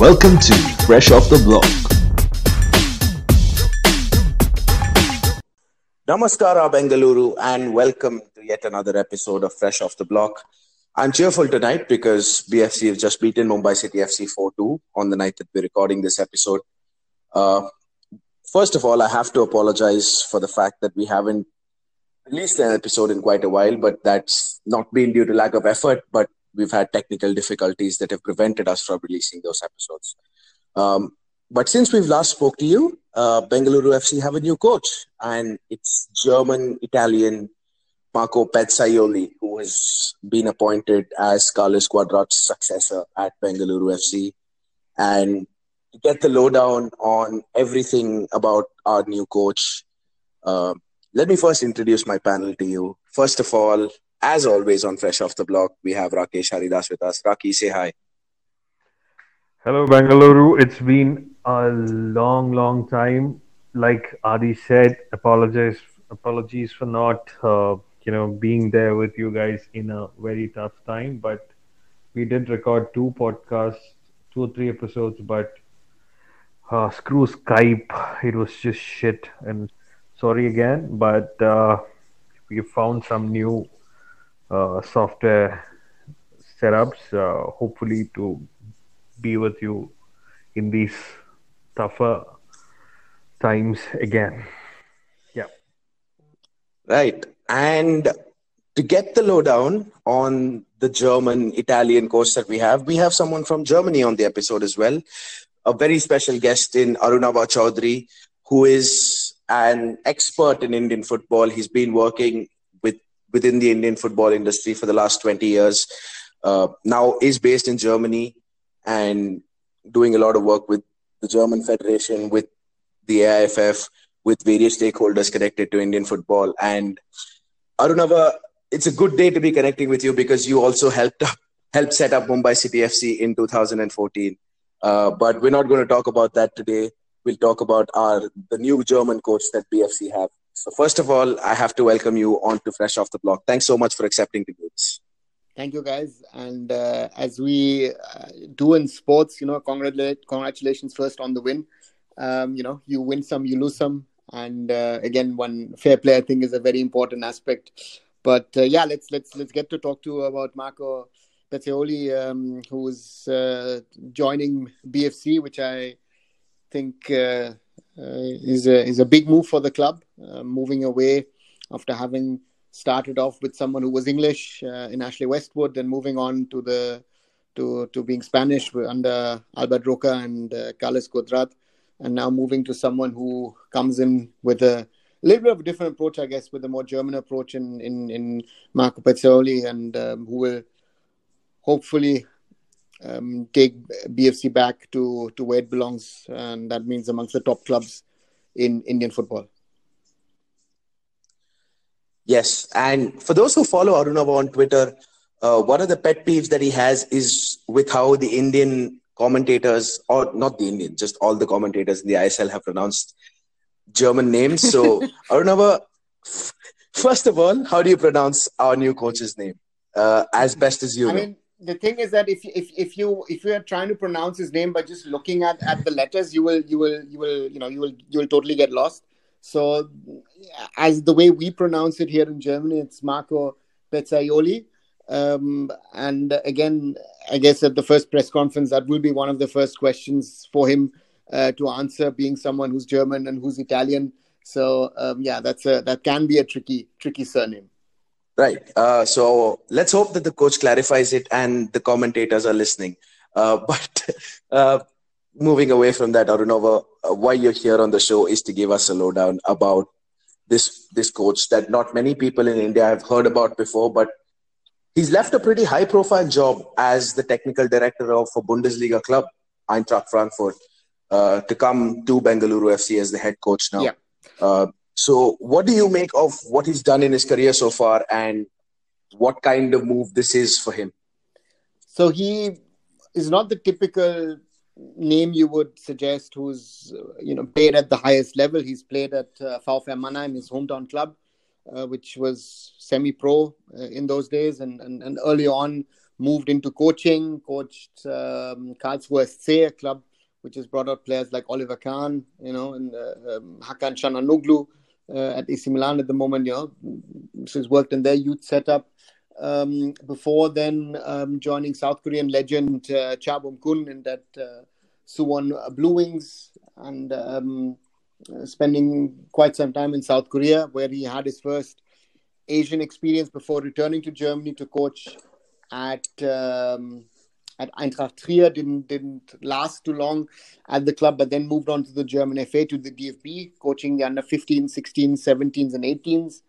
Welcome to Fresh Off the Block. Namaskara, Bengaluru, and welcome to yet another episode of Fresh Off the Block. I'm cheerful tonight because BFC have just beaten Mumbai City FC 4 2 on the night that we're recording this episode. Uh, first of all, I have to apologize for the fact that we haven't released an episode in quite a while, but that's not been due to lack of effort, but we've had technical difficulties that have prevented us from releasing those episodes. Um, but since we've last spoke to you, uh, Bengaluru FC have a new coach, and it's German Italian Marco Pezzaiuoli, who has been appointed as Carlos Cuadrat's successor at Bengaluru FC. And to get the lowdown on everything about our new coach, uh, let me first introduce my panel to you. First of all, as always on Fresh Off the Block, we have Rakesh Haridas with us. Raki, say hi. Hello, Bangalore. It's been a long, long time. Like Adi said, apologize, apologies for not, uh, you know, being there with you guys in a very tough time. But we did record two podcasts, two or three episodes. But uh, screw Skype, it was just shit. And sorry again, but uh, we found some new software setups, uh, hopefully to be with you in these tougher times again. Yeah. Right. And to get the lowdown on the German Italian course that we have, we have someone from Germany on the episode as well. A very special guest in Arunava Chaudhuri, who is an expert in Indian football. He's been working within the Indian football industry for the last 20 years. Uh, now is based in Germany and doing a lot of work with the German Federation, with the AIFF, with various stakeholders connected to Indian football. And Arunava, it's a good day to be connecting with you because you also helped helped set up Mumbai City FC in 2014. Uh, but we're not going to talk about that today. We'll talk about our the new German coach that BFC have. So first of all, I have to welcome you on to Fresh Off the Block. Thanks so much for accepting the goods. Thank you, guys. And uh, as we uh, do in sports, you know, congratulate, congratulations first on the win. Um, you know, you win some, you lose some, and uh, again, one fair play I think is a very important aspect. But uh, yeah, let's let's let's get to talk to about Marco Pezzaiuoli, um, who's uh, joining BFC, which I think uh, is a is a big move for the club, moving away after having started off with someone who was English uh, in Ashley Westwood, then moving on to the to to being Spanish under Albert Roca and uh, Carlos Cuadrat, and now moving to someone who comes in with a little bit of a different approach, I guess, with a more German approach in in, in Marco Pezzaiuoli, and um, who will hopefully um, take BFC back to to where it belongs, and that means amongst the top clubs in Indian football. Yes, and for those who follow Arunava on Twitter, uh, one of the pet peeves that he has is with how the Indian commentators, or not the Indian, just all the commentators in the ISL have pronounced German names. So, Arunava, first of all, how do you pronounce our new coach's name? Uh, as best as you I know. mean, the thing is that if if if you if you are trying to pronounce his name by just looking at at the letters, you will you will you will you know you will you will totally get lost. So, as the way we pronounce it here in Germany, it's Marco Pezzaiuoli. Um, and again, I guess at the first press conference, that will be one of the first questions for him uh, to answer, being someone who's German and who's Italian. So, um, yeah, that's a that can be a tricky tricky surname. Right. Uh, so let's hope that the coach clarifies it and the commentators are listening. Uh, but uh, moving away from that, Arunava, uh, why you're here on the show is to give us a lowdown about this this coach that not many people in India have heard about before, but he's left a pretty high profile job as the technical director of a Bundesliga club, Eintracht Frankfurt, uh, to come to Bengaluru FC as the head coach now. Yeah. So, what do you make of what he's done in his career so far, and what kind of move this is for him? So he is not the typical name you would suggest who's you know played at the highest level. He's played at uh, VfR Mannheim, his hometown club, uh, which was semi-pro uh, in those days, and, and and early on moved into coaching, coached um, Karlsruhe SC, club which has brought out players like Oliver Kahn, you know, and uh, um, Hakan Çalhanoğlu uh, at AC Milan at the moment, you know, she's worked in their youth setup. Um, before then, um, joining South Korean legend uh, Cha Bum-kun in that uh, Suwon Blue Wings and um, spending quite some time in South Korea, where he had his first Asian experience before returning to Germany to coach at um, at Eintracht Trier. Didn't didn't last too long at the club, but then moved on to the German FA to the DFB, coaching the under 15s, 16s, 17s, and 18s,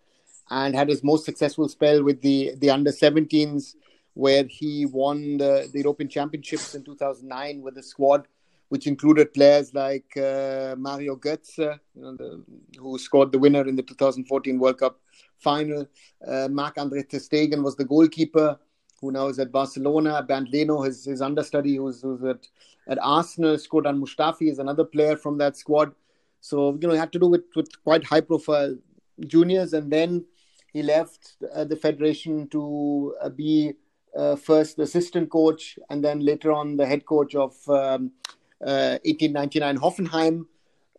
and had his most successful spell with the the under 17s, where he won the, the European Championships in 2009 with a squad which included players like uh, Mario Götze, you know, the, who scored the winner in the 2014 World Cup final. Uh, Marc-Andre ter Stegen was the goalkeeper, who now is at Barcelona. Bernd Leno, his, his understudy, who's, who's at, at Arsenal. Shkodran Mustafi is another player from that squad. So, you know, he had to do with, with quite high profile juniors. And then he left uh, the federation to uh, be uh, first the assistant coach and then later on the head coach of um, 1899 uh, Hoffenheim.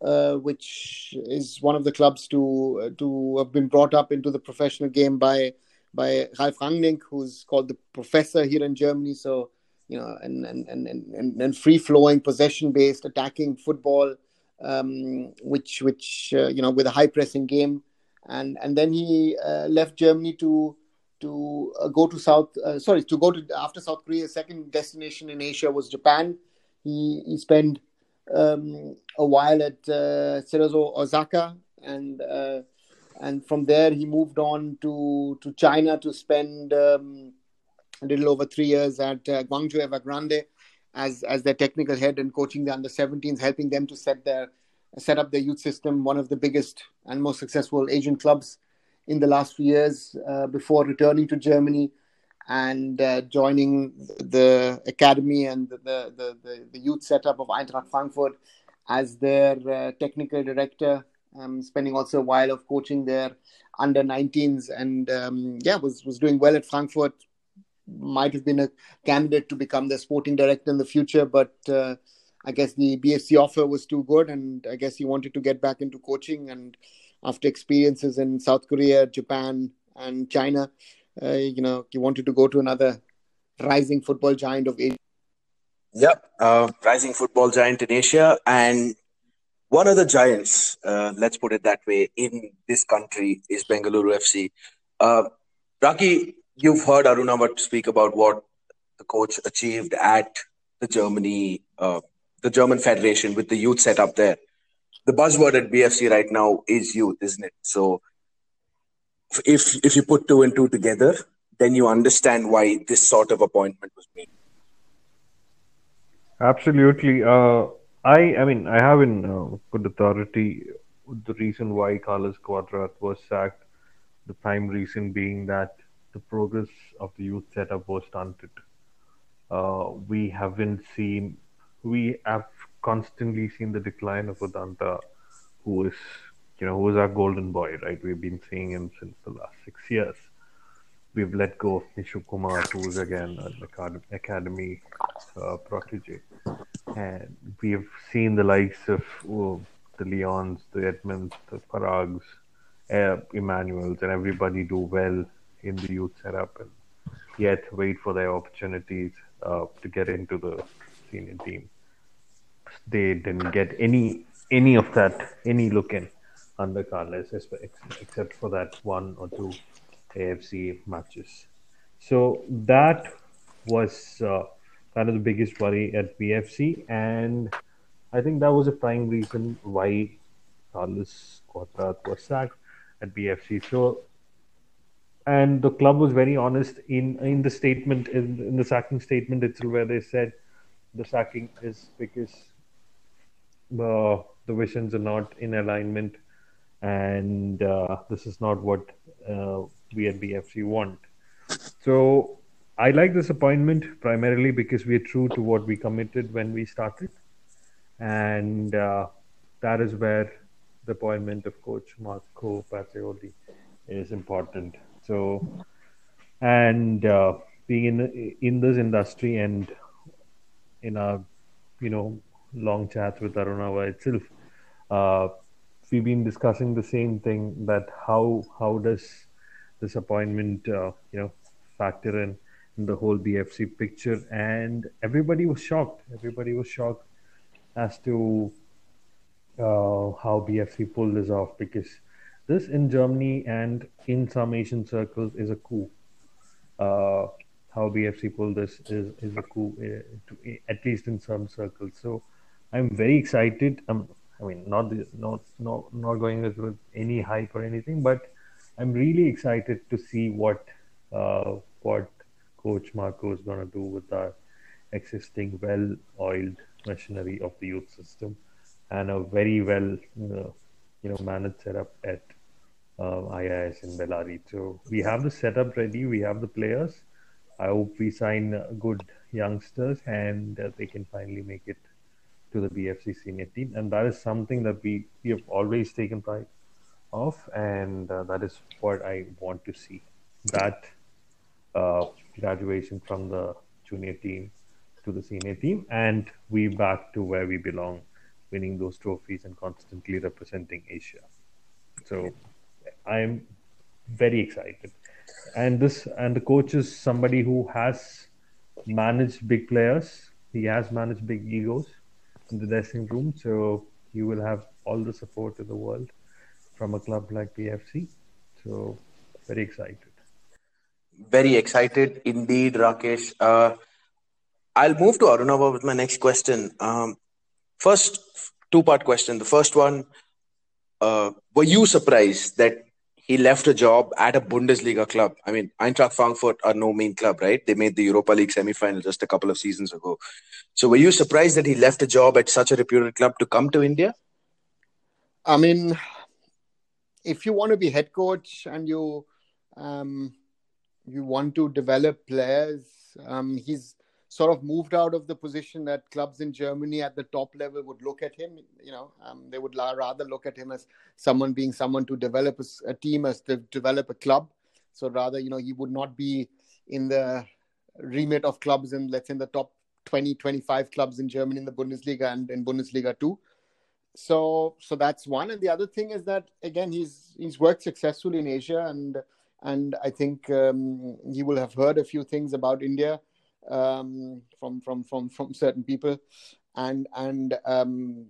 Uh, which is one of the clubs to to have been brought up into the professional game by by Ralf Rangnick, who's called the professor here in Germany. So you know, and and and and, and free flowing, possession based, attacking football, um, which which uh, you know with a high pressing game, and and then he uh, left Germany to to uh, go to South sorry to go to after South Korea. Second destination in Asia was Japan he, he spent um, a while at uh, Cerezo Osaka, and uh, and from there he moved on to to China to spend um, a little over three years at uh, Guangzhou Evergrande as as their technical head and coaching the under 17s, helping them to set their set up their youth system, one of the biggest and most successful Asian clubs in the last few years. Uh, before returning to Germany and uh, joining the academy and the, the, the, the, youth setup of Eintracht Frankfurt as their uh, technical director, um, spending also a while of coaching their under 19s and um, yeah, was, was doing well at Frankfurt. Might have been a candidate to become the sporting director in the future, but uh, I guess the BFC offer was too good, and I guess he wanted to get back into coaching. And after experiences in South Korea, Japan, and China, uh, you know he wanted to go to another rising football giant of Asia. Yep, uh, rising football giant in Asia, and one of the giants, uh, let's put it that way, in this country is Bengaluru FC. Uh, Raki, you've heard Arunavat speak about what the coach achieved at the Germany, uh, the German Federation with the youth set up there. The buzzword at BFC right now is youth, isn't it? So if if you put two and two together, then you understand why this sort of appointment was made. Absolutely. Uh, I I mean I have in uh, good authority the reason why Carlos Cuadrat was sacked. The prime reason being that the progress of the youth setup was stunted. Uh, we haven't seen, we have constantly seen the decline of Udanta, who is you know, who is our golden boy, right? We've been seeing him since the last six years. We've let go of Nishu Kumar, who was again an academy uh, protege. And we've seen the likes of oh, the Leons, the Edmonds, the Parags, uh, Emmanuels, and everybody do well in the youth setup and yet wait for their opportunities uh, to get into the senior team. They didn't get any any of that, any look in under Carles, except for that one or two AFC matches. So that was uh, of the biggest worry at BFC, and I think that was a prime reason why Carlos Cuadrat was sacked at BFC. So, and the club was very honest in in the statement in, in the sacking statement itself, where they said the sacking is because uh, the visions are not in alignment and uh, this is not what uh, we at BFC want. So I like this appointment primarily because we are true to what we committed when we started, and uh, that is where the appointment of Coach Marco Pezzaiuoli is important. So, and uh, being in in this industry and in our you know long chats with Arunava itself, uh, we've been discussing the same thing that how how does this appointment uh, you know factor in the whole BFC picture, and everybody was shocked. Everybody was shocked as to uh, how BFC pulled this off because this in Germany and in some Asian circles is a coup. Uh, how BFC pulled this is, is a coup, uh, to, at least in some circles. So I'm very excited. Um, I mean, not not not not going with, with any hype or anything, but I'm really excited to see what uh, what Coach Marco is going to do with our existing well-oiled machinery of the youth system and a very well uh, you know managed setup at uh, IIS in Bellary. So we have the setup ready. We have the players. I hope we sign good youngsters and uh, they can finally make it to the BFC senior team. And that is something that we, we have always taken pride of, and uh, that is what I want to see. That uh, graduation from the junior team to the senior team, and we back to where we belong, winning those trophies and constantly representing Asia. So I'm very excited and this and the coach is somebody who has managed big players. He has managed big egos in the dressing room, so he will have all the support in the world from a club like BFC. So very excited. Very excited indeed, Rakesh. Uh, I'll move to Arunava with my next question. Um, first, two-part question. The first one: uh, Were you surprised that he left a job at a Bundesliga club. I mean, Eintracht Frankfurt are no mean club, right? They made the Europa League semi-final just a couple of seasons ago. So, were you surprised that he left a job at such a reputed club to come to India? I mean, if you want to be head coach and you um, you want to develop players, um, he's sort of moved out of the position that clubs in Germany at the top level would look at him. You know, um, they would rather look at him as someone being someone to develop a, a, team, as to develop a club. So rather, you know, he would not be in the remit of clubs in, let's say, in the top 20, 25 clubs in Germany in the Bundesliga and in Bundesliga too. So, so that's one. And the other thing is that again, he's he's worked successfully in Asia, and and I think um, he will have heard a few things about India um, from from from from certain people, and and um,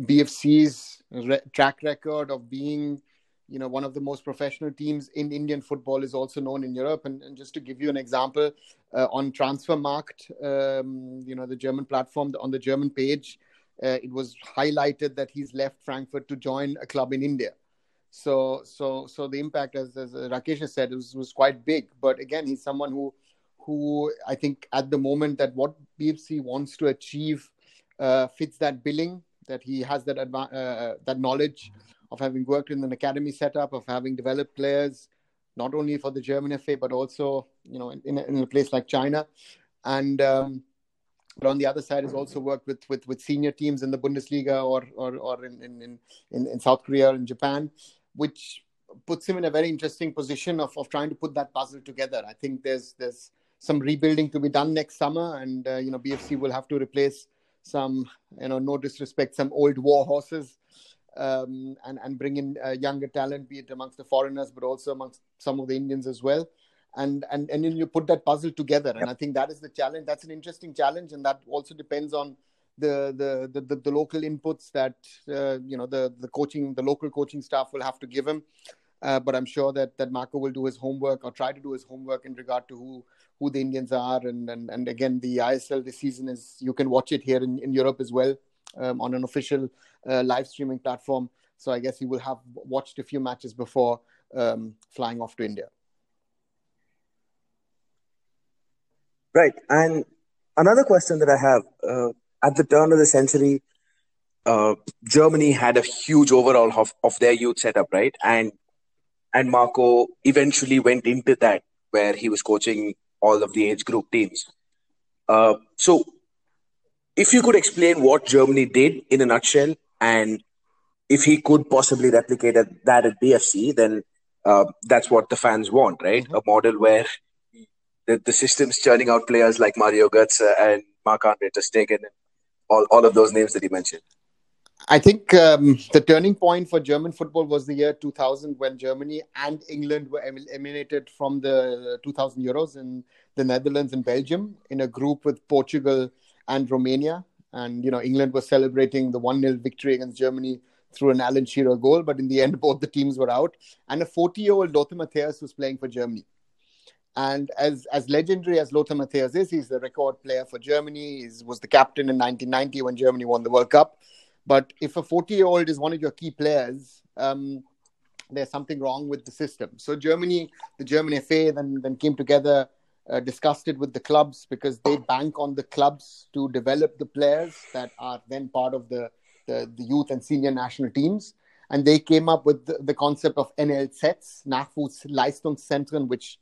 BFC's re- track record of being you know one of the most professional teams in Indian football is also known in Europe. And, and just to give you an example, uh, on Transfermarkt, um, you know the German platform on the German page, uh, it was highlighted that he's left Frankfurt to join a club in India. So so so the impact, as, as Rakesh has said, was was quite big. But again, he's someone who who I think at the moment that what BFC wants to achieve uh, fits that billing. That he has that adva- uh, that knowledge of having worked in an academy setup, of having developed players, not only for the German FA but also you know in, in a place like China, and um, but on the other side has also worked with with, with senior teams in the Bundesliga or or, or in, in, in, in South Korea and Japan which puts him in a very interesting position of, of trying to put that puzzle together. I think there's there's some rebuilding to be done next summer, and uh, you know BFC will have to replace some you know no disrespect some old war horses um, and and bring in uh, younger talent, be it amongst the foreigners, but also amongst some of the Indians as well. And and and then you put that puzzle together, and I think that is the challenge. That's an interesting challenge, and that also depends on the the the, the, local inputs that uh, you know the the coaching the local coaching staff will have to give him. Uh, but I'm sure that that Marco will do his homework or try to do his homework in regard to who who the Indians are. And and, and again, the ISL this season is you can watch it here in, in Europe as well um, on an official uh, live streaming platform. So I guess he will have watched a few matches before um, flying off to India. Right, and another question that I have uh, at the turn of the century, uh, Germany had a huge overhaul of, of their youth setup, right? And and Marco eventually went into that where he was coaching all of the age group teams. Uh, so, if you could explain what Germany did in a nutshell, and if he could possibly replicate that at BFC, then uh, that's what the fans want, right? Mm-hmm. A model where the, the system's churning out players like Mario Götze and Marc-Andre Ter Stegen, and all, all of those names that you mentioned. I think um, the turning point for German football was the year 2000 when Germany and England were eliminated from the 2000 Euros in the Netherlands and Belgium in a group with Portugal and Romania. And, you know, England was celebrating the 1 0 victory against Germany through an Alan Shearer goal. But in the end, both the teams were out. And a 40 year old Lothar Matthäus was playing for Germany. And as, as legendary as Lothar Matthäus is, he's the record player for Germany. He was the captain in 1990 when Germany won the World Cup. But if a 40 year old is one of your key players, um, there's something wrong with the system. So Germany, the German FA, then then came together, uh, discussed it with the clubs because they bank on the clubs to develop the players that are then part of the the, the youth and senior national teams. And they came up with the, the concept of NL NLZs, Nachwuchsleistungszentren, which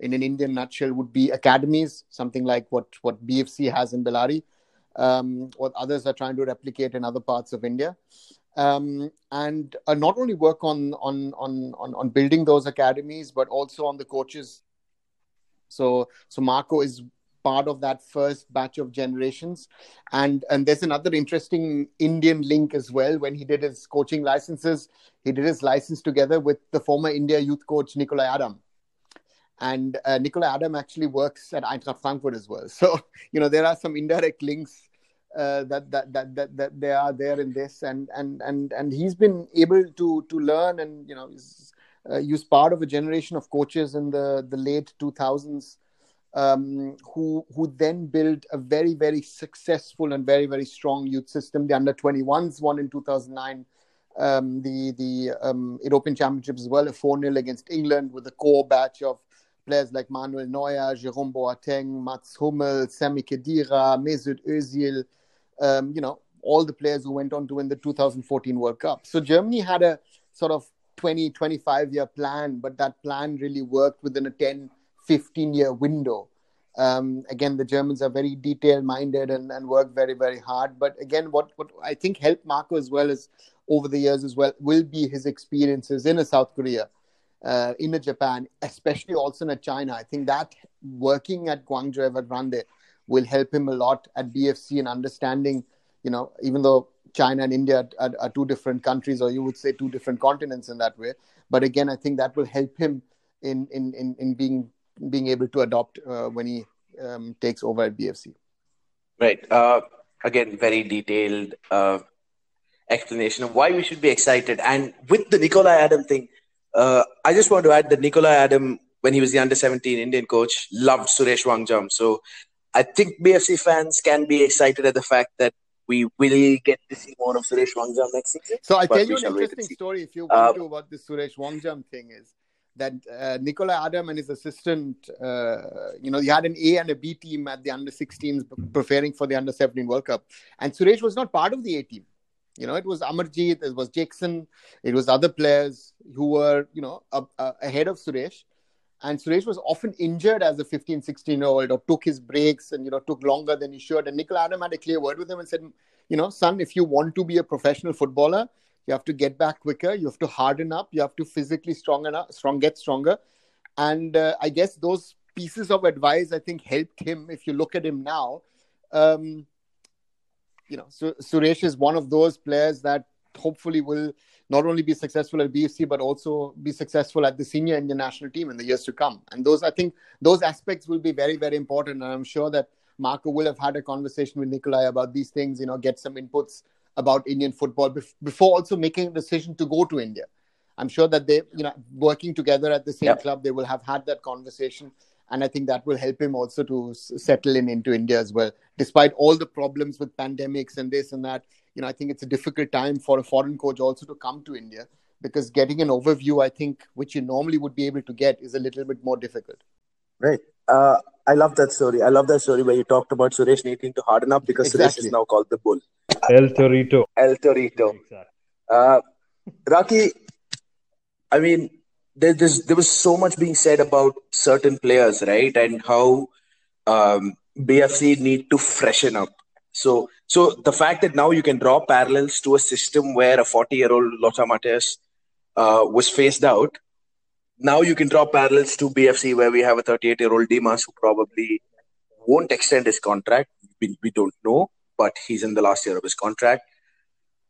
in an Indian nutshell would be academies, something like what, what BFC has in Bellary um, what others are trying to replicate in other parts of India. Um, and uh, not only work on, on on on on building those academies, but also on the coaches. So so Marco is part of that first batch of generations, and and there's another interesting Indian link as well. When he did his coaching licenses, he did his license together with the former India youth coach Nikolai Adam, and uh, Nikolai Adam actually works at Eintracht Frankfurt as well. So you know there are some indirect links uh, that, that that that that they are there in this, and and and and he's been able to to learn and you know uh, use part of a generation of coaches in the the late two thousands. Um, who who then built a very very successful and very very strong youth system. The under 21s won in 2009 um, the the um, European Championships as well, a 4 0 against England with a core batch of players like Manuel Neuer, Jerome Boateng, Mats Hummel, Sami Khedira, Mesut Özil, um, you know, all the players who went on to win the 2014 World Cup. So Germany had a sort of 20, 25 year plan, but that plan really worked within a 10, 15 year window. Um, again, the Germans are very detail minded and, and work very, very hard. But again, what, what I think helped Marco as well as over the years as well will be his experiences in a South Korea, uh, in Japan, especially also in China. I think that working at Guangzhou Evergrande will help him a lot at BFC and understanding, you know, even though China and India are, are, two different countries, or you would say two different continents in that way. But again, I think that will help him in in in, in being being able to adopt uh, when he um, takes over at BFC. Right. Uh, again, very detailed uh, explanation of why we should be excited. And with the Nikolai Adam thing, uh, I just want to add that Nikolai Adam, when he was the under 17 Indian coach, loved Suresh Wangjam. So I think BFC fans can be excited at the fact that we will get to see more of Suresh Wangjam next season. So I'll tell you an interesting story if you want uh, to what the Suresh Wangjam thing is that uh, Nikolai Adam and his assistant, uh, you know, he had an A and a B team at the under 16s preparing for the under 17 World Cup. And Suresh was not part of the A team. You know, it was Amarjeet, it was Jackson, it was other players who were, you know, ahead of Suresh and Suresh was often injured as a 15, 16 year old or took his breaks and, you know, took longer than he should. And Nikolai Adam had a clear word with him and said, you know, son, if you want to be a professional footballer, you have to get back quicker. You have to harden up. You have to physically strong enough, strong, get stronger. And uh, I guess those pieces of advice, I think, helped him. If you look at him now, um, you know, Suresh is one of those players that hopefully will not only be successful at BFC but also be successful at the senior Indian national team in the years to come. And those, I think, those aspects will be very, very important. And I'm sure that Marco will have had a conversation with Nikolai about these things. You know, get some inputs about Indian football before also making a decision to go to India. I'm sure that they, you know, working together at the same yep. club, they will have had that conversation and I think that will help him also to settle in into India as well. Despite all the problems with pandemics and this and that, you know, I think it's a difficult time for a foreign coach also to come to India because getting an overview, I think, which you normally would be able to get, is a little bit more difficult. Right. Uh, I love that story. I love that story where you talked about Suresh needing to harden up because exactly. Suresh is now called the bull. El Torito. El Torito. Exactly. Uh, Raki, I mean, there, there was so much being said about certain players, right? And how um, BFC need to freshen up. So, so the fact that now you can draw parallels to a system where a 40 year old Lothar Matthäus uh, was phased out now you can draw parallels to BFC where we have a 38 year old Dimas who probably won't extend his contract. We, we don't know, but he's in the last year of his contract.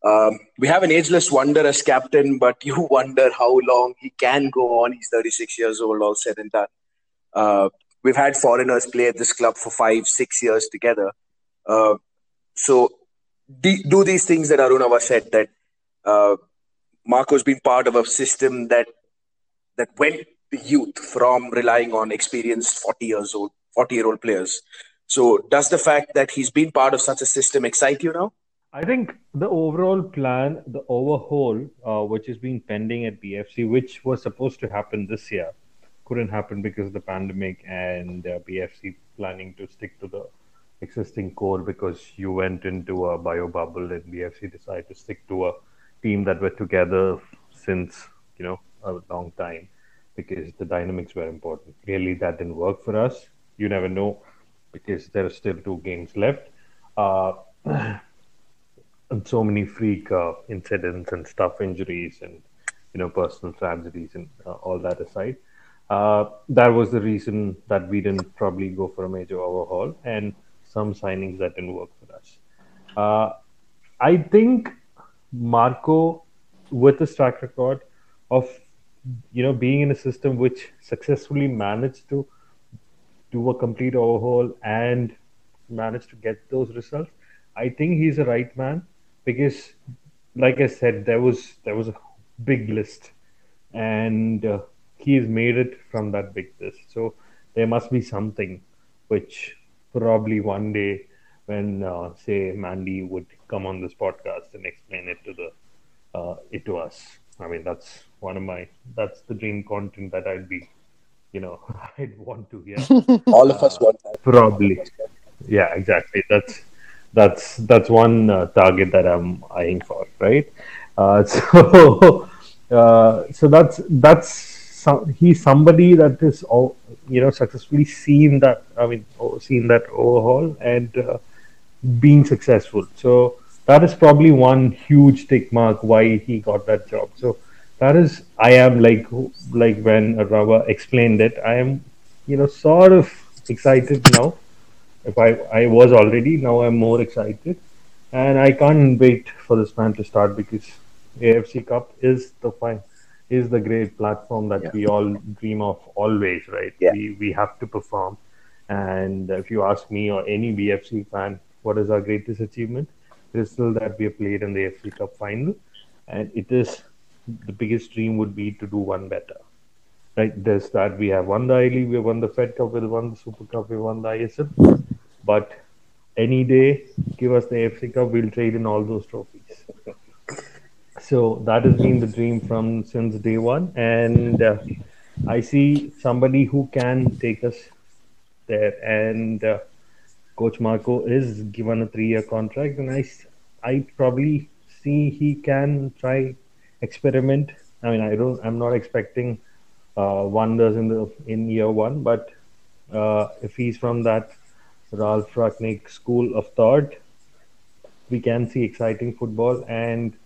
Um, we have an ageless wonder as captain, but you wonder how long he can go on. He's 36 years old, all said and done. Uh, we've had foreigners play at this club for five, six years together. Uh, so de- do these things that Arunava said that uh, Marco's been part of a system that that went the youth from relying on experienced 40 years old 40 year old players so does the fact that he's been part of such a system excite you now I think the overall plan, the overhaul, uh, which has been pending at BFC, which was supposed to happen this year, couldn't happen because of the pandemic and uh, BFC planning to stick to the existing core because you went into a bio bubble and BFC decided to stick to a team that were together since you know a long time because the dynamics were important. Clearly, that didn't work for us. You never know because there are still two games left. Uh, and so many freak uh, incidents and stuff, injuries, and you know personal tragedies and uh, all that aside. Uh, that was the reason that we didn't probably go for a major overhaul and some signings that didn't work for us. Uh, I think Marco, with his track record of you know being in a system which successfully managed to do a complete overhaul and managed to get those results, I think he's the right man because, like I said, there was there was a big list, and uh, he has made it from that big list. So there must be something which probably one day when uh, say Mandy would come on this podcast and explain it to the uh, it to us. I mean that's one of my that's the dream content that I'd be you know I'd want to hear. all of us want that Probably. Yeah, exactly. That's that's that's one uh, target that I'm eyeing for, right? Uh, so uh, so that's that's some, he's somebody that is all you know successfully seen that I mean seen that overhaul and uh, being successful. So that is probably one huge tick mark why he got that job. So that is I am like like when Rava explained it, I am you know sort of excited now if I, I was already now i'm more excited and i can't wait for this man to start because afc cup is the fine is the great platform that Yeah. we all dream of always right Yeah. we we have to perform and if you ask me or any bfc fan what is our greatest achievement it is still that we have played in the afc cup final and it is the biggest dream would be to do one better right? There's that we have won the I League, we have won the Fed Cup, we have won the Super Cup, we have won the ISL. But any day, give us the AFC Cup, we'll trade in all those trophies. So that has been the dream from since day one, and uh, I see somebody who can take us there. And uh, Coach Marco is given a three-year contract, and I, I probably see he can try experiment. I mean, I don't. I'm not expecting uh, wonders in the in year one, but uh, if he's from that Ralf Rangnick school of thought, we can see exciting football and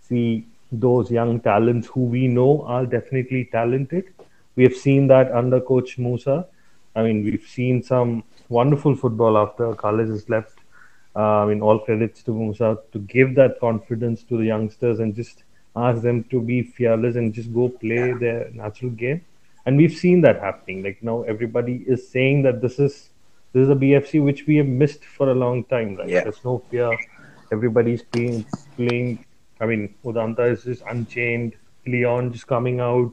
see those young talents who we know are definitely talented. We have seen that under Coach Moosa. I mean, we've seen some wonderful football after Khalid has left. Uh, I mean, all credits to Moosa to give that confidence to the youngsters and just ask them to be fearless and just go play their natural game. And we've seen that happening. Like now, everybody is saying that this is this is a BFC which we have missed for a long time. Right? Yeah. There's no fear. Everybody's playing playing. I mean, Udanta is just unchained. Leon just coming out,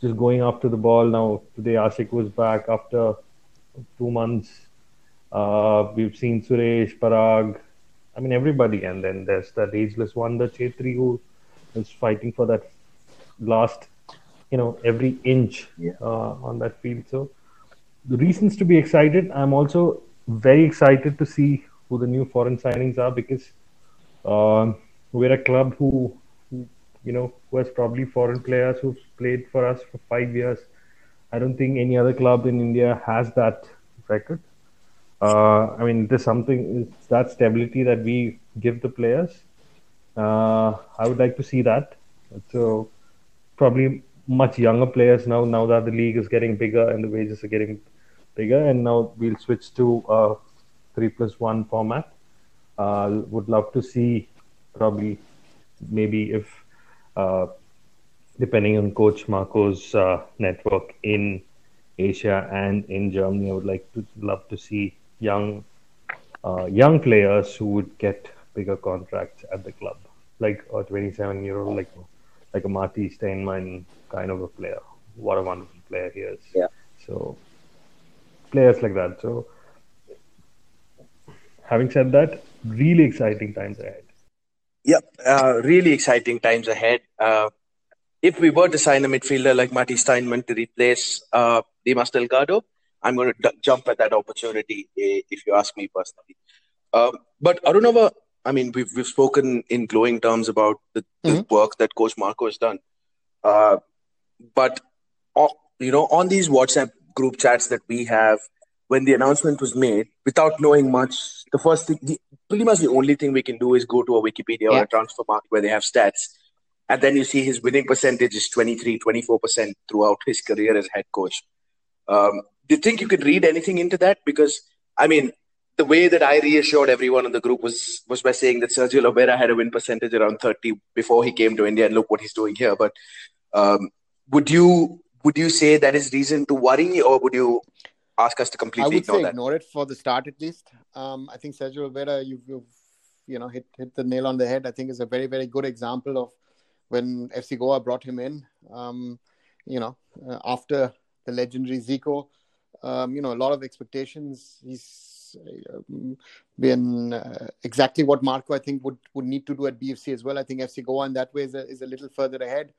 just going after the ball. Now today, Ashique was back after two months. Uh, we've seen Suresh, Parag. I mean, everybody. And then there's that ageless one, the Chhetri, who is fighting for that last, you know, every inch Yeah. uh, on that field. So, the reasons to be excited. I'm also very excited to see who the new foreign signings are because um, we're a club who, who, you know, who has probably foreign players who've played for us for five years. I don't think any other club in India has that record. Uh, I mean, there's something that stability that we give the players. Uh, I would like to see that. So probably much younger players now. Now that the league is getting bigger and the wages are getting bigger, and now we'll switch to a three plus one format. Uh, would love to see probably maybe if uh, depending on Coach Marco's uh, network in Asia and in Germany, I would like to love to see young uh, young players who would get bigger contracts at the club, like a 27 year old, like like a Matti Steinmann kind of a player. What a wonderful player he is. Yeah. So players like that. So having said that, really exciting times ahead. Yep, uh, really exciting times ahead. Uh, if we were to sign a midfielder like Matti Steinmann to replace uh, Dimas Delgado, I'm going to d- jump at that opportunity if you ask me personally. Um, but Arunava, I mean, we've we've spoken in glowing terms about the, the mm-hmm. work that Coach Marco has done. Uh, but uh, you know, on these WhatsApp group chats that we have, when the announcement was made, without knowing much, the first thing, the, pretty much the only thing we can do is go to a Wikipedia yeah. or a Transfermarkt where they have stats. And then you see his winning percentage is 23, 24% throughout his career as head coach. Um, do you think you could read anything into that? Because, I mean, the way that I reassured everyone in the group was was by saying that Sergio Lobera had a win percentage around 30 before he came to India, and look what he's doing here. But um, would you would you say that is reason to worry, or would you ask us to completely I would ignore say that? ignore it for the start at least. Um, I think Sergio Lobera, you've, you've you know hit hit the nail on the head. I think is a very very good example of when FC Goa brought him in. Um, you know, uh, after the legendary Zico, um, you know, a lot of expectations. He's been uh, exactly what Marco I think would would need to do at BFC as well. I think FC Goa in that way is a, is a little further ahead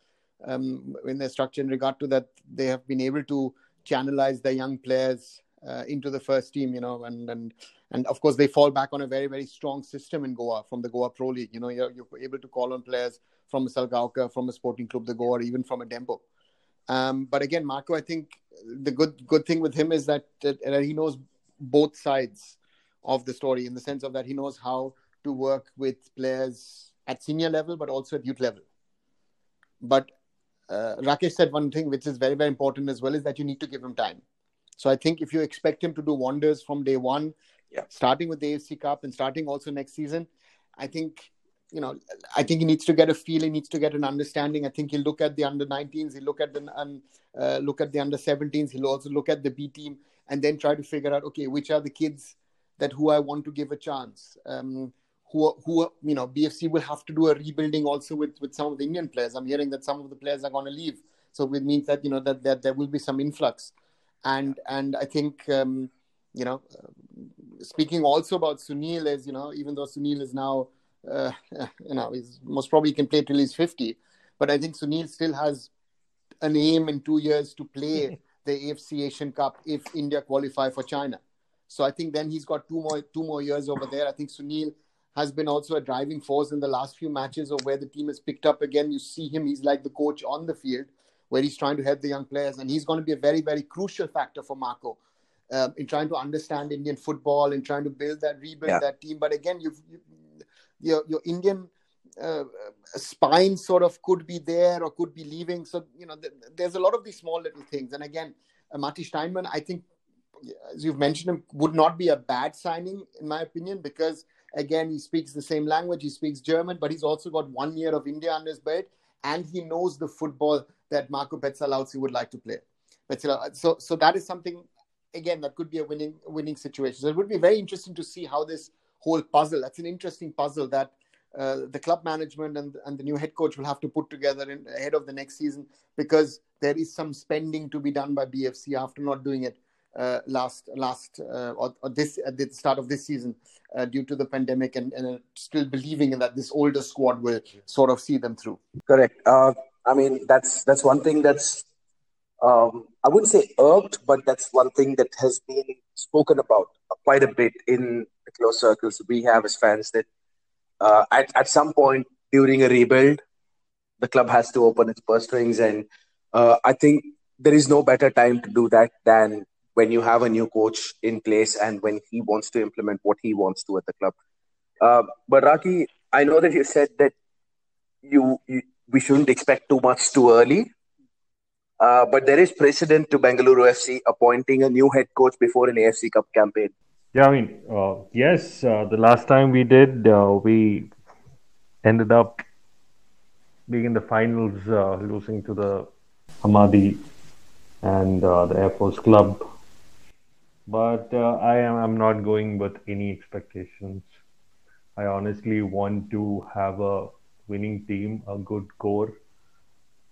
um, in their structure in regard to that. They have been able to channelize their young players uh, into the first team, you know, and and and of course they fall back on a very very strong system in Goa from the Goa Pro League. You know, you're, you're able to call on players from a Salgaocar, from a Sporting Club the Goa, or even from a Dempo. Um, but again, Marco, I think the good good thing with him is that, that he knows both sides of the story in the sense of that he knows how to work with players at senior level, but also at youth level. But uh, Rakesh said one thing which is very very important as well is that you need to give him time. So I think if you expect him to do wonders from day one, yeah. starting with the AFC Cup and starting also next season, I think you know, I think he needs to get a feel. He needs to get an understanding. I think he'll look at the under 19s. He'll look at the um, uh, look at the under 17s. He'll also look at the B team and then try to figure out, okay, which are the kids that who I want to give a chance. Um, who who you know, BFC will have to do a rebuilding also with with some of the Indian players. I'm hearing that some of the players are going to leave, so it means that you know that that there will be some influx, and and I think. Um, you know, speaking also about Sunil, as you know, even though Sunil is now uh, you know, he's most probably can play till he's 50. But I think Sunil still has an aim in two years to play the AFC Asian Cup if India qualify for China. So I think then he's got two more two more years over there. I think Sunil has been also a driving force in the last few matches of where the team has picked up again. You see him; he's like the coach on the field, where he's trying to help the young players, and he's going to be a very very crucial factor for Marco. Uh, in trying to understand Indian football, in trying to build that, rebuild yeah. that team. But again, you've, you, your your Indian uh, spine sort of could be there or could be leaving. So you know, th- there's a lot of these small little things. And again, uh, Matti Steinmann, I think, as you've mentioned him, would not be a bad signing in my opinion because again he speaks the same language, he speaks German, but he's also got one year of India under his belt, and he knows the football that Marco Pezzaiuoli would like to play. So so that is something again that could be a winning winning situation. So it would be very interesting to see how this whole puzzle. That's an interesting puzzle that uh, the club management and, and the new head coach will have to put together in, ahead of the next season because there is some spending to be done by BFC after not doing it uh, last last uh, or, or, this at the start of this season uh, due to the pandemic and, and still believing in that this older squad will sort of see them through. Correct. Uh, I mean that's that's one thing that's um, I wouldn't say irked, but that's one thing that has been spoken about quite a bit in the close circles we have as fans that uh, at, at some point during a rebuild, the club has to open its purse strings. And uh, I think there is no better time to do that than when you have a new coach in place and when he wants to implement what he wants to at the club. Uh, but Raki, I know that you said that you, you we shouldn't expect too much too early. Uh, but there is precedent to Bengaluru FC appointing a new head coach before an AFC Cup campaign. Yeah, I mean, uh, yes, uh, the last time we did, uh, we ended up being in the finals, uh, losing to the Hamadi and uh, the Air Force Club. But uh, I am I'm not going with any expectations. I honestly want to have a winning team, a good core.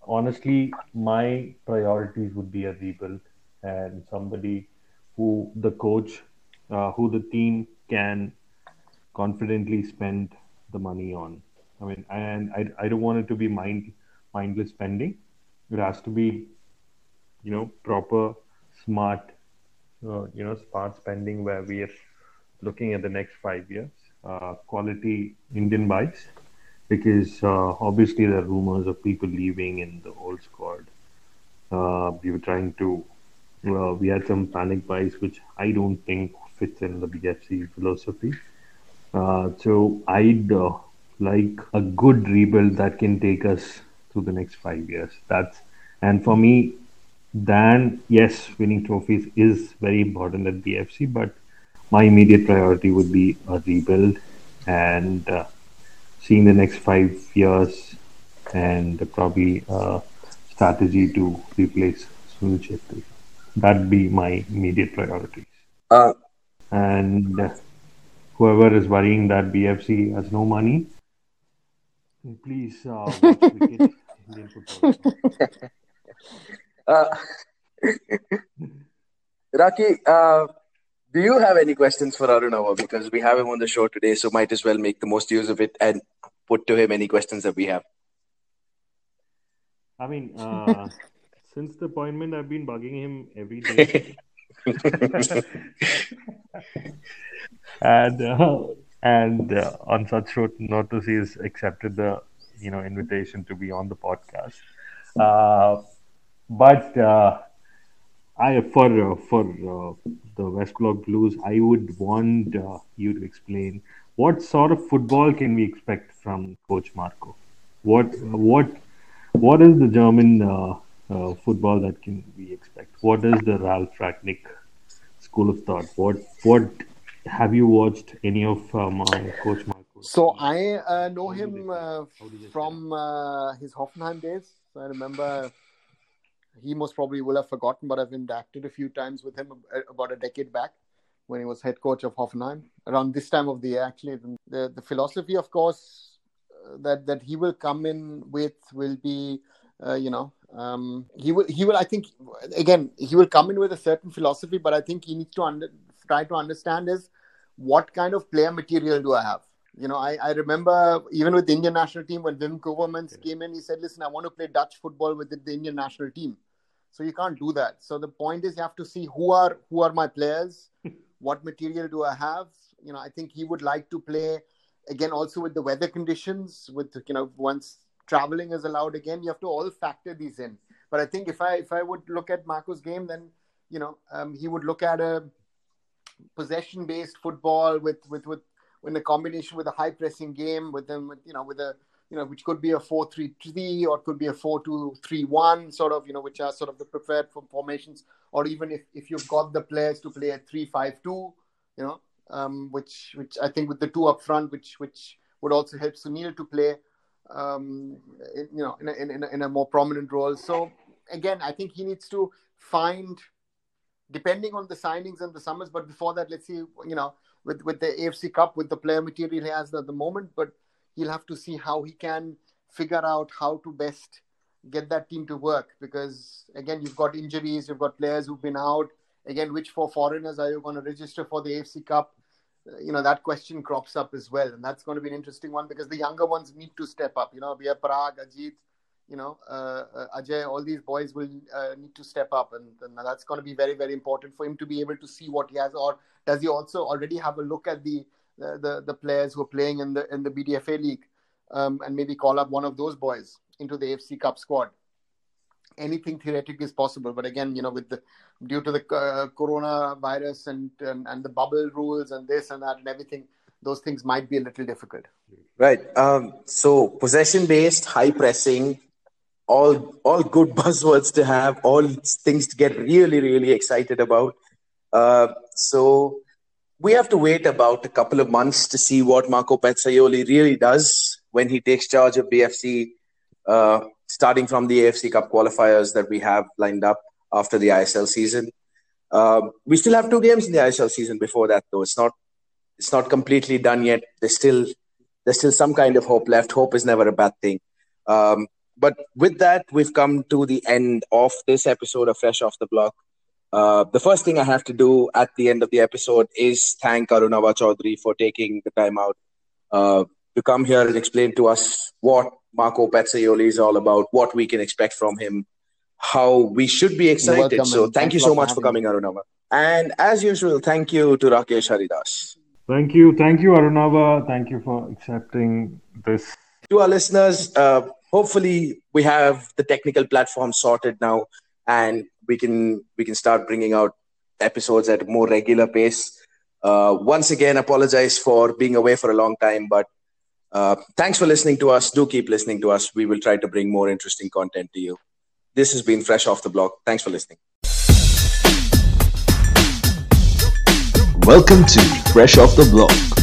Honestly, my priorities would be a rebuild and somebody who the coach, uh, who the team can confidently spend the money on. I mean, and I, I don't want it to be mind mindless spending. It has to be, you know, proper, smart, uh, you know, smart spending where we are looking at the next five years. Uh, quality Indian buys, because uh, obviously there are rumors of people leaving in the old squad. Uh, we were trying to, uh, we had some panic buys, which I don't think fits in the BFC philosophy. Uh, so I'd uh, like a good rebuild that can take us through the next five years. That's and for me, then yes, winning trophies is very important at BFC, but my immediate priority would be a rebuild and uh, seeing the next five years and probably a strategy to replace Sunil Chhetri. That'd be my immediate priorities. Uh, And whoever is worrying that BFC has no money, please uh, watch cricket, Indian football. uh, Raki, uh, do you have any questions for Arunava? Because we have him on the show today, so might as well make the most use of it and put to him any questions that we have. I mean, uh, since the appointment, I've been bugging him every day. and uh, and uh, on such short notice, he has accepted the you know invitation to be on the podcast. Uh, but uh, I for uh, for uh, the West Block Blues, I would want you to explain what sort of football can we expect from Coach Marco. What what what is the German uh, football that can we expect? What is the Ralf Rangnick school of thought? What what have you watched any of um, uh, Coach Marco? So I uh, know him uh, how do they from uh, his Hoffenheim days. So I remember he most probably will have forgotten, but I've interacted a few times with him about a decade back when he was head coach of Hoffenheim. Around this time of the year, actually, the the philosophy, of course, that that he will come in with will be, uh, you know, um, he will he will. I think again he will come in with a certain philosophy, but I think he needs to under, try to understand is what kind of player material do I have? You know, I, I remember even with the Indian national team when Wim Koevermans came in, he said, "Listen, I want to play Dutch football with the, the Indian national team." So you can't do that. So the point is, you have to see who are who are my players, what material do I have. You know, I think he would like to play again also with the weather conditions. With you know, once traveling is allowed again, you have to all factor these in. But I think if I if I would look at Marco's game, then you know um, he would look at a possession based football with with with in a combination with a high pressing game with them with you know with a you know which could be a 4-3-3 or could be a 4-2-3-1 sort of you know which are sort of the preferred formations or even if, if you've got the players to play a 3-5-2 you know um, which which I think with the two up front which which would also help Sunil to play um, in, you know in a, in, a, in a more prominent role so again I think he needs to find depending on the signings and the summers. But before that, let's see, you know, with, with the AFC Cup, with the player material he has at the moment, but he'll have to see how he can figure out how to best get that team to work. Because again, you've got injuries, you've got players who've been out. Again, which four foreigners are you going to register for the AFC Cup? You know, that question crops up as well. And that's going to be an interesting one because the younger ones need to step up. You know, we have Parag, Ajit, you know, uh, uh, Ajay, all these boys will uh, need to step up, and, and that's going to be very, very important for him to be able to see what he has. Or does he also already have a look at the uh, the the players who are playing in the in the BDFA league, um, and maybe call up one of those boys into the AFC Cup squad? Anything theoretically is possible, but again, you know, with the due to the uh, coronavirus and, and and the bubble rules and this and that and everything, those things might be a little difficult. Right. Um, so possession based, high pressing, all all good buzzwords to have, all things to get really really excited about. Uh, so we have to wait about a couple of months to see what Marco Pezzaiuoli really does when he takes charge of BFC, uh, starting from the AFC Cup qualifiers that we have lined up after the ISL season. Um, we still have two games in the ISL season before that, though. It's not it's not completely done yet. There's still there's still some kind of hope left. Hope is never a bad thing. Um, but with that, we've come to the end of this episode of Fresh Off the Block. Uh, the first thing I have to do at the end of the episode is thank Arunava Chaudhuri for taking the time out uh, to come here and explain to us what Marco Pezzaiuoli is all about, what we can expect from him, how we should be excited. So thank you so much for coming, Arunava. And as usual, thank you to Rakesh Haridas. Thank you. Thank you, Arunava. Thank you for accepting this. To our listeners, uh, hopefully we have the technical platform sorted now and we can we can start bringing out episodes at a more regular pace. Uh, once again, apologize for being away for a long time, but uh, thanks for listening to us. Do keep listening to us. We will try to bring more interesting content to you. This has been Fresh Off the Block. Thanks for listening. Welcome to Fresh Off the Block.